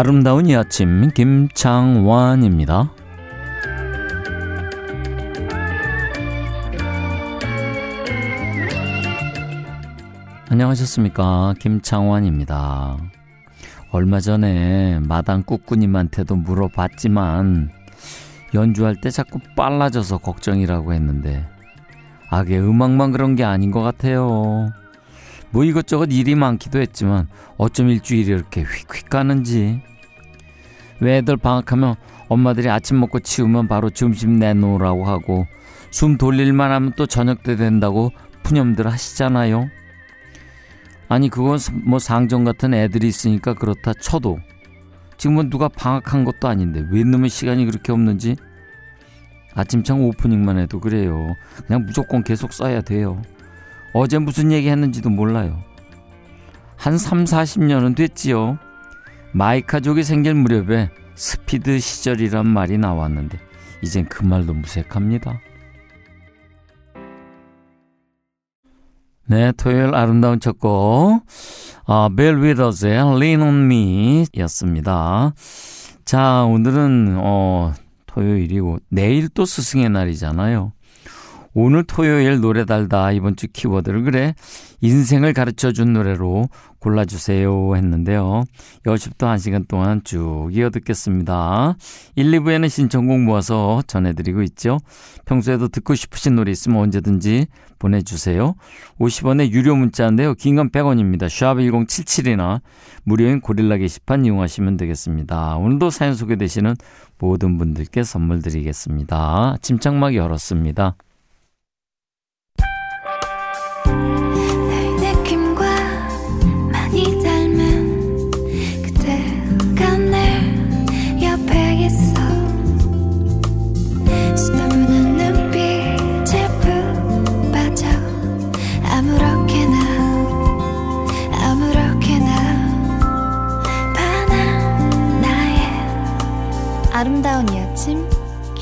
아름다운 이 아침 김창완입니다. 안녕하셨습니까 김창완입니다. 얼마 전에 마당 꾹꾸님한테도 물어봤지만 연주할 때 자꾸 빨라져서 걱정이라고 했는데 악의 음악만 그런 게 아닌 것 같아요. 뭐 이것저것 일이 많기도 했지만 어쩜 일주일이 이렇게 휙휙 가는지. 왜 애들 방학하면 엄마들이 아침 먹고 치우면 바로 점심 내놓으라고 하고 숨 돌릴만 하면 또 저녁 때 된다고 푸념들 하시잖아요. 아니 그건 뭐 상정 같은 애들이 있으니까 그렇다 쳐도 지금은 누가 방학한 것도 아닌데 왜 놈의 시간이 그렇게 없는지 아침창 오프닝만 해도 그래요. 그냥 무조건 계속 써야 돼요. 어제 무슨 얘기 했는지도 몰라요. 한 3, 40년은 됐지요. 마이카족이 생길 무렵에 스피드 시절이란 말이 나왔는데 이젠 그 말도 무색합니다. 네, 토요일 아름다운 첫 곡, 어, 벨 위더즈의 Lean on Me 였습니다. 자, 오늘은, 어, 토요일이고, 내일 또 스승의 날이잖아요. 오늘 토요일 노래 달다 이번 주 키워드를 그래 인생을 가르쳐 준 노래로 골라주세요 했는데요. 10시부터 1시간 동안 쭉 이어 듣겠습니다. 1, 2부에는 신청곡 모아서 전해드리고 있죠. 평소에도 듣고 싶으신 노래 있으면 언제든지 보내주세요. 50원의 유료 문자인데요. 긴 건 100원입니다. 샵 1077이나 무료인 고릴라 게시판 이용하시면 되겠습니다. 오늘도 사연 소개되시는 모든 분들께 선물 드리겠습니다. 침착막 열었습니다.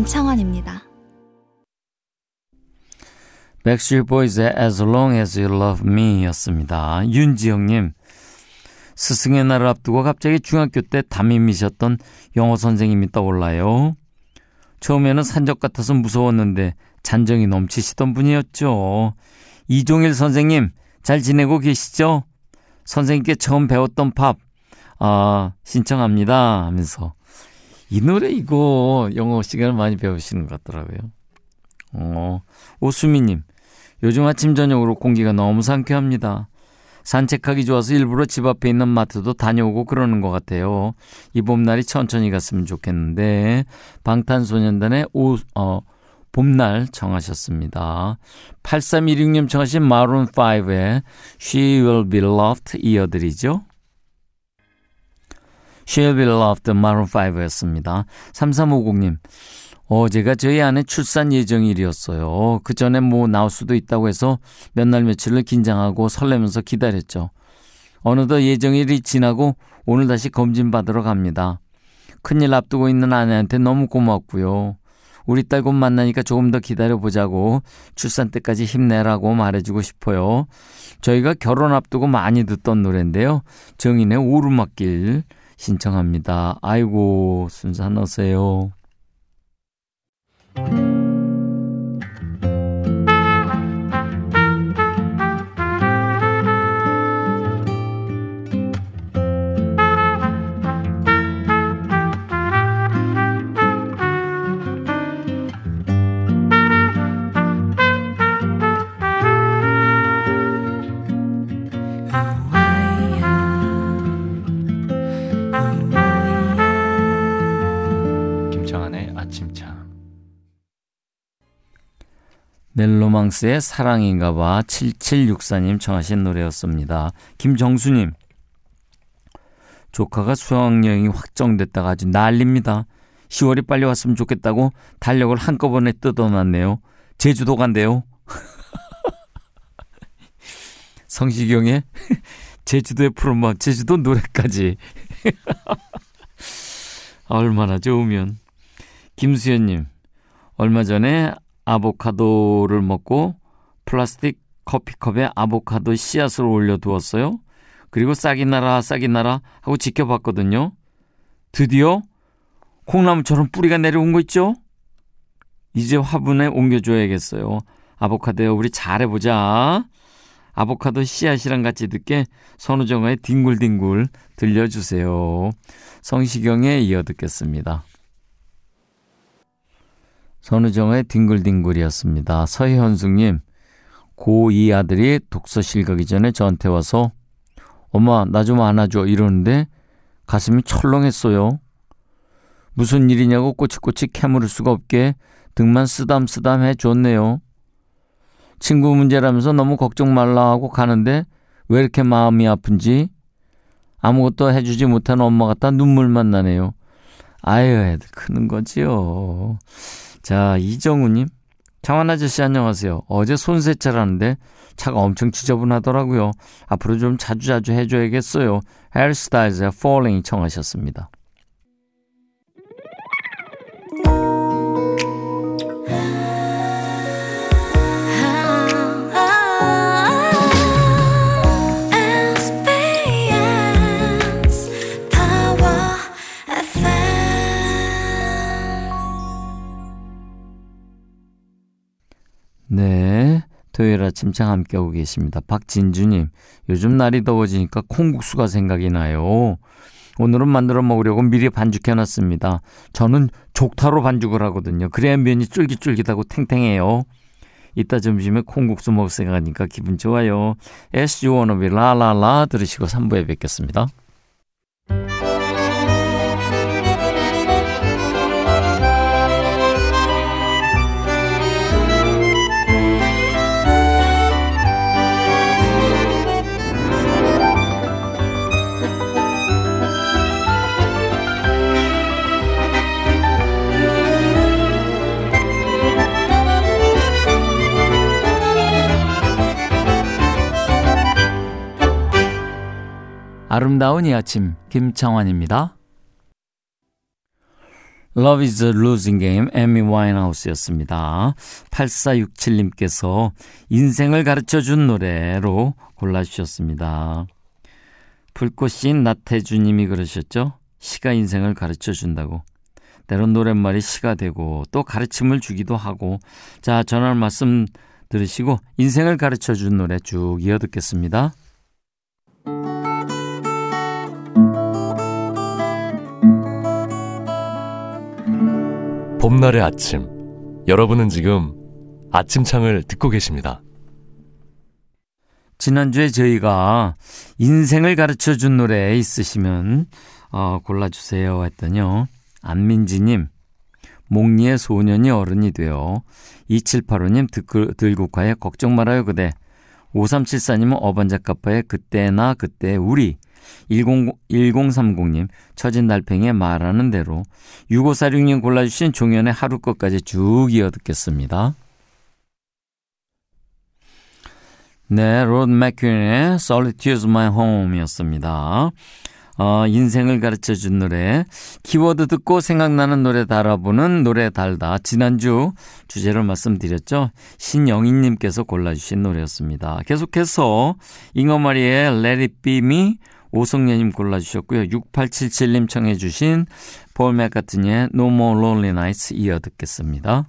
김창원입니다. 백슈 보이즈의 As Long As You Love Me 였습니다. 윤지영님, 스승의 날을 앞두고 갑자기 중학교 때 담임이셨던 영어 선생님이 떠올라요. 처음에는 산적 같아서 무서웠는데 잔정이 넘치시던 분이었죠. 이종일 선생님, 잘 지내고 계시죠? 선생님께 처음 배웠던 팝, 아, 신청합니다. 하면서 이 노래 이거 영어 시간을 많이 배우시는 것 같더라고요. 어, 오수미님, 요즘 아침 저녁으로 공기가 너무 상쾌합니다. 산책하기 좋아서 일부러 집 앞에 있는 마트도 다녀오고 그러는 것 같아요. 이 봄날이 천천히 갔으면 좋겠는데 방탄소년단의 오, 어, 봄날 청하셨습니다. 8316님 청하신 마룬5의 She Will Be Loved 이어드리죠. She'll Be Loved Maroon 5였습니다. 3350님. 어 제가 저희 아내 출산 예정일이었어요. 그 전에 뭐 나올 수도 있다고 해서 몇 날 며칠을 긴장하고 설레면서 기다렸죠. 어느덧 예정일이 지나고 오늘 다시 검진 받으러 갑니다. 큰일 앞두고 있는 아내한테 너무 고맙고요. 우리 딸 곧 만나니까 조금 더 기다려보자고 출산 때까지 힘내라고 말해주고 싶어요. 저희가 결혼 앞두고 많이 듣던 노래인데요. 정인의 오르막길 신청합니다. 아이고, 순서 넣으세요. 멜로망스의 사랑인가 봐 7764님 청하신 노래였습니다. 김정수님 조카가 수학여행이 확정됐다가 아주 난립니다. 10월이 빨리 왔으면 좋겠다고 달력을 한꺼번에 뜯어놨네요. 제주도 간대요. 성시경의 제주도의 푸른밤, 제주도 노래까지. 얼마나 좋으면. 김수현님, 얼마 전에 아보카도를 먹고 플라스틱 커피컵에 아보카도 씨앗을 올려두었어요. 그리고 싹이 나라 싹이 나라 하고 지켜봤거든요. 드디어 콩나물처럼 뿌리가 내려온 거 있죠? 이제 화분에 옮겨줘야겠어요. 아보카도요, 우리 잘해보자. 아보카도 씨앗이랑 같이 듣게 선우정아의 뒹굴뒹굴 들려주세요. 성시경에 이어 듣겠습니다. 선우정아의 뒹굴뒹굴이었습니다. 서희현숙님, 고2 아들이 독서실 가기 전에 저한테 와서 엄마 나 좀 안아줘 이러는데 가슴이 철렁했어요. 무슨 일이냐고 꼬치꼬치 캐물을 수가 없게 등만 쓰담쓰담 해줬네요. 친구 문제라면서 너무 걱정 말라 하고 가는데 왜 이렇게 마음이 아픈지 아무것도 해주지 못한 엄마 같다 눈물만 나네요. 아유, 애들 크는 거지요. 자, 이정우님. 장원 아저씨 안녕하세요. 어제 손세차라는데 차가 엄청 지저분하더라고요. 앞으로 좀 자주자주 해줘야겠어요. 헬스타일즈의 Falling 청하셨습니다. 토요일 아침 장 함께하고 계십니다. 박진주님, 요즘 날이 더워지니까 콩국수가 생각이 나요. 오늘은 만들어 먹으려고 미리 반죽해놨습니다. 저는 족타로 반죽을 하거든요. 그래야 면이 쫄깃쫄깃하고 탱탱해요. 이따 점심에 콩국수 먹을 생각하니까 기분 좋아요. SG 워너비 라라라 들으시고 3부에 뵙겠습니다. 아름다운 이 아침 김창환입니다. Love is a losing game, 에미 와인하우스였습니다. 8467님께서 인생을 가르쳐 준 노래로 골라주셨습니다. 불꽃신 나태주님이 그러셨죠? 시가 인생을 가르쳐 준다고. 때론 노랫말이 시가 되고 또 가르침을 주기도 하고. 자, 전할 말씀 들으시고 인생을 가르쳐 준 노래 쭉 이어 듣겠습니다. 봄날의 아침. 여러분은 지금 아침창을 듣고 계십니다. 지난주에 저희가 인생을 가르쳐 준 노래 있으시면 어, 골라주세요 했더니요. 안민지님, 목리의 소년이 어른이 되어 2785님 들국화의 걱정 말아요 그대 5374님은 어반자카파의 그때나 그때 우리 10, 1030님, 처진 달팽이의 말하는 대로 6546님 골라주신 종현의 하루의 끝까지 쭉 이어 듣겠습니다. 네, Rod McKuen의 Solitude's My Home이었습니다. 어, 인생을 가르쳐 준 노래, 키워드 듣고 생각나는 노래 달아보는 노래 달다. 지난주 주제를 말씀드렸죠. 신영희님께서 골라주신 노래였습니다. 계속해서 잉어마리의 Let It Be Me, 오성년님 골라주셨고요. 6877님 청해주신 폴 맥카트니의 No More Lonely Nights 이어 듣겠습니다.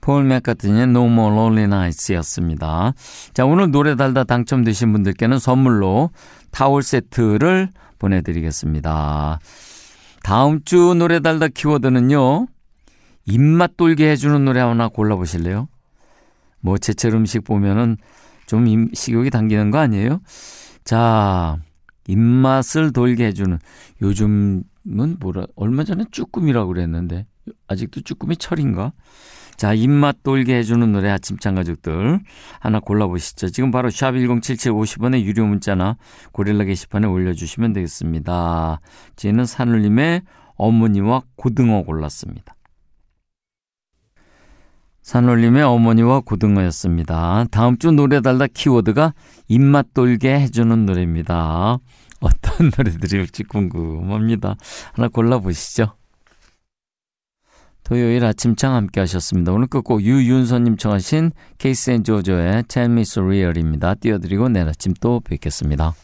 폴 맥카트니의 No More Lonely Nights 였습니다. 자, 오늘 노래 달다 당첨되신 분들께는 선물로 타월 세트를 보내드리겠습니다. 다음 주 노래 달다 키워드는요, 입맛 돌게 해주는 노래 하나 골라보실래요? 뭐, 제철 음식 보면은 좀 식욕이 당기는 거 아니에요? 자, 입맛을 돌게 해주는 요즘은 뭐라 얼마 전에 쭈꾸미라고 그랬는데 아직도 쭈꾸미 철인가? 자, 입맛 돌게 해주는 노래 아침창 가족들 하나 골라보시죠. 지금 바로 샵 1077 50원의 유료 문자나 고릴라 게시판에 올려주시면 되겠습니다. 저희는 산울림의 어머니와 고등어 골랐습니다. 산울림의 어머니와 고등어였습니다. 다음 주 노래 달다 키워드가 입맛 돌게 해주는 노래입니다. 어떤 노래들이 올지 궁금합니다. 하나 골라보시죠. 토요일 아침창 함께 하셨습니다. 오늘 끝곡 유윤서님 청하신 케이시 앤 조조의 Tell Me So Real입니다. 띄워드리고 내일 아침 또 뵙겠습니다.